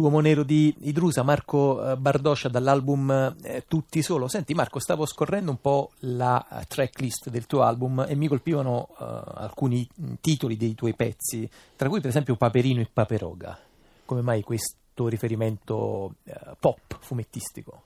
l'uomo nero di Idrusa, Marco eh, Bardoscia dall'album eh, Tutti Solo. Senti Marco, stavo scorrendo un po' la eh, tracklist del tuo album e mi colpivano uh, alcuni titoli dei tuoi pezzi, tra cui per esempio Paperino e Paperoga. Come mai questo? riferimento eh, pop fumettistico?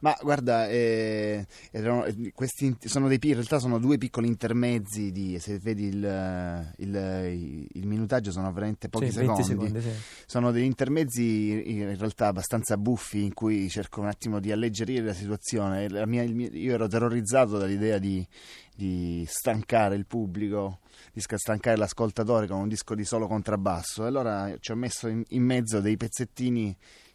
Ma guarda, eh, erano, eh, questi sono dei, in realtà sono due piccoli intermezzi di, se vedi il, il, il minutaggio sono veramente pochi sì, secondi, secondi sì. sono degli intermezzi in realtà abbastanza buffi in cui cerco un attimo di alleggerire la situazione. La mia, mio, io ero terrorizzato dall'idea di, di stancare il pubblico di stancare l'ascoltatore con un disco di solo contrabbasso. E allora ci ho messo in, in mezzo dei pezzettini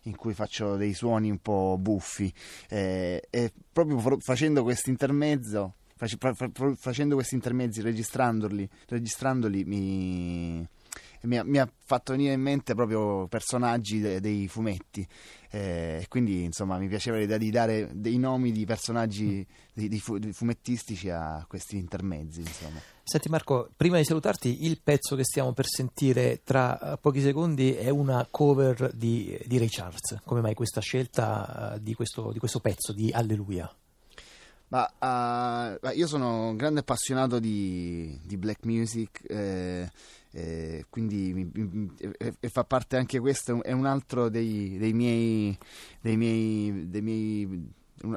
in cui faccio dei suoni un po' buffi. Eh, e proprio facendo questo intermezzo facendo questi intermezzi registrandoli, registrandoli mi mi ha, mi ha, fatto venire in mente proprio personaggi de, dei fumetti. Eh, quindi insomma mi piaceva l'idea di dare dei nomi di personaggi di, di, fu, di fumettistici a questi intermezzi. Insomma. Senti Marco, prima di salutarti, il pezzo che stiamo per sentire tra pochi secondi è una cover di, di Ray Charles. Come mai questa scelta uh, di, questo, di questo pezzo di Alleluia? Ma uh, io sono un grande appassionato di, di black music, eh, eh, quindi e, fa parte anche questo, è un altro dei, dei miei, dei miei, dei miei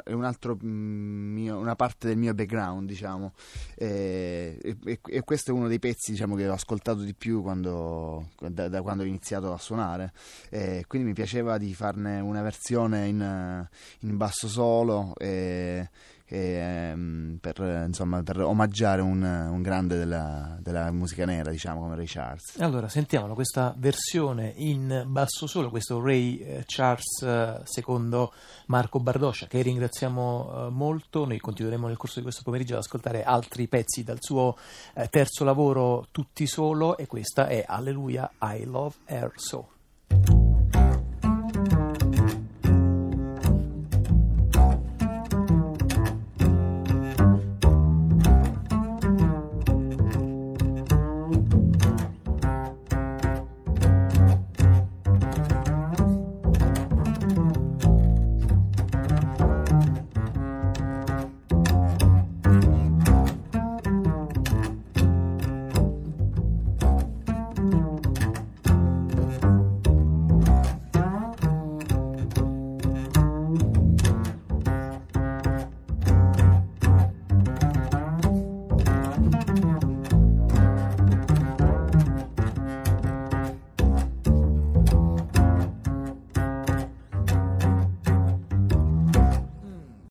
è un altro mm, mio, una parte del mio background, diciamo. E, e, e, questo è uno dei pezzi diciamo, che ho ascoltato di più quando, da, da, quando ho iniziato a suonare. E quindi mi piaceva di farne una versione in, in basso solo. E, e, per, insomma, per omaggiare un, un grande della, della, musica nera, diciamo, come Ray Charles. Allora, sentiamo questa versione in basso solo, questo Ray eh, Charles eh, secondo Marco Bardoscia, che ringraziamo eh, molto. Noi continueremo nel corso di questo pomeriggio ad ascoltare altri pezzi dal suo terzo lavoro, Tutti Solo, e questa è Alleluia, I Love Her So.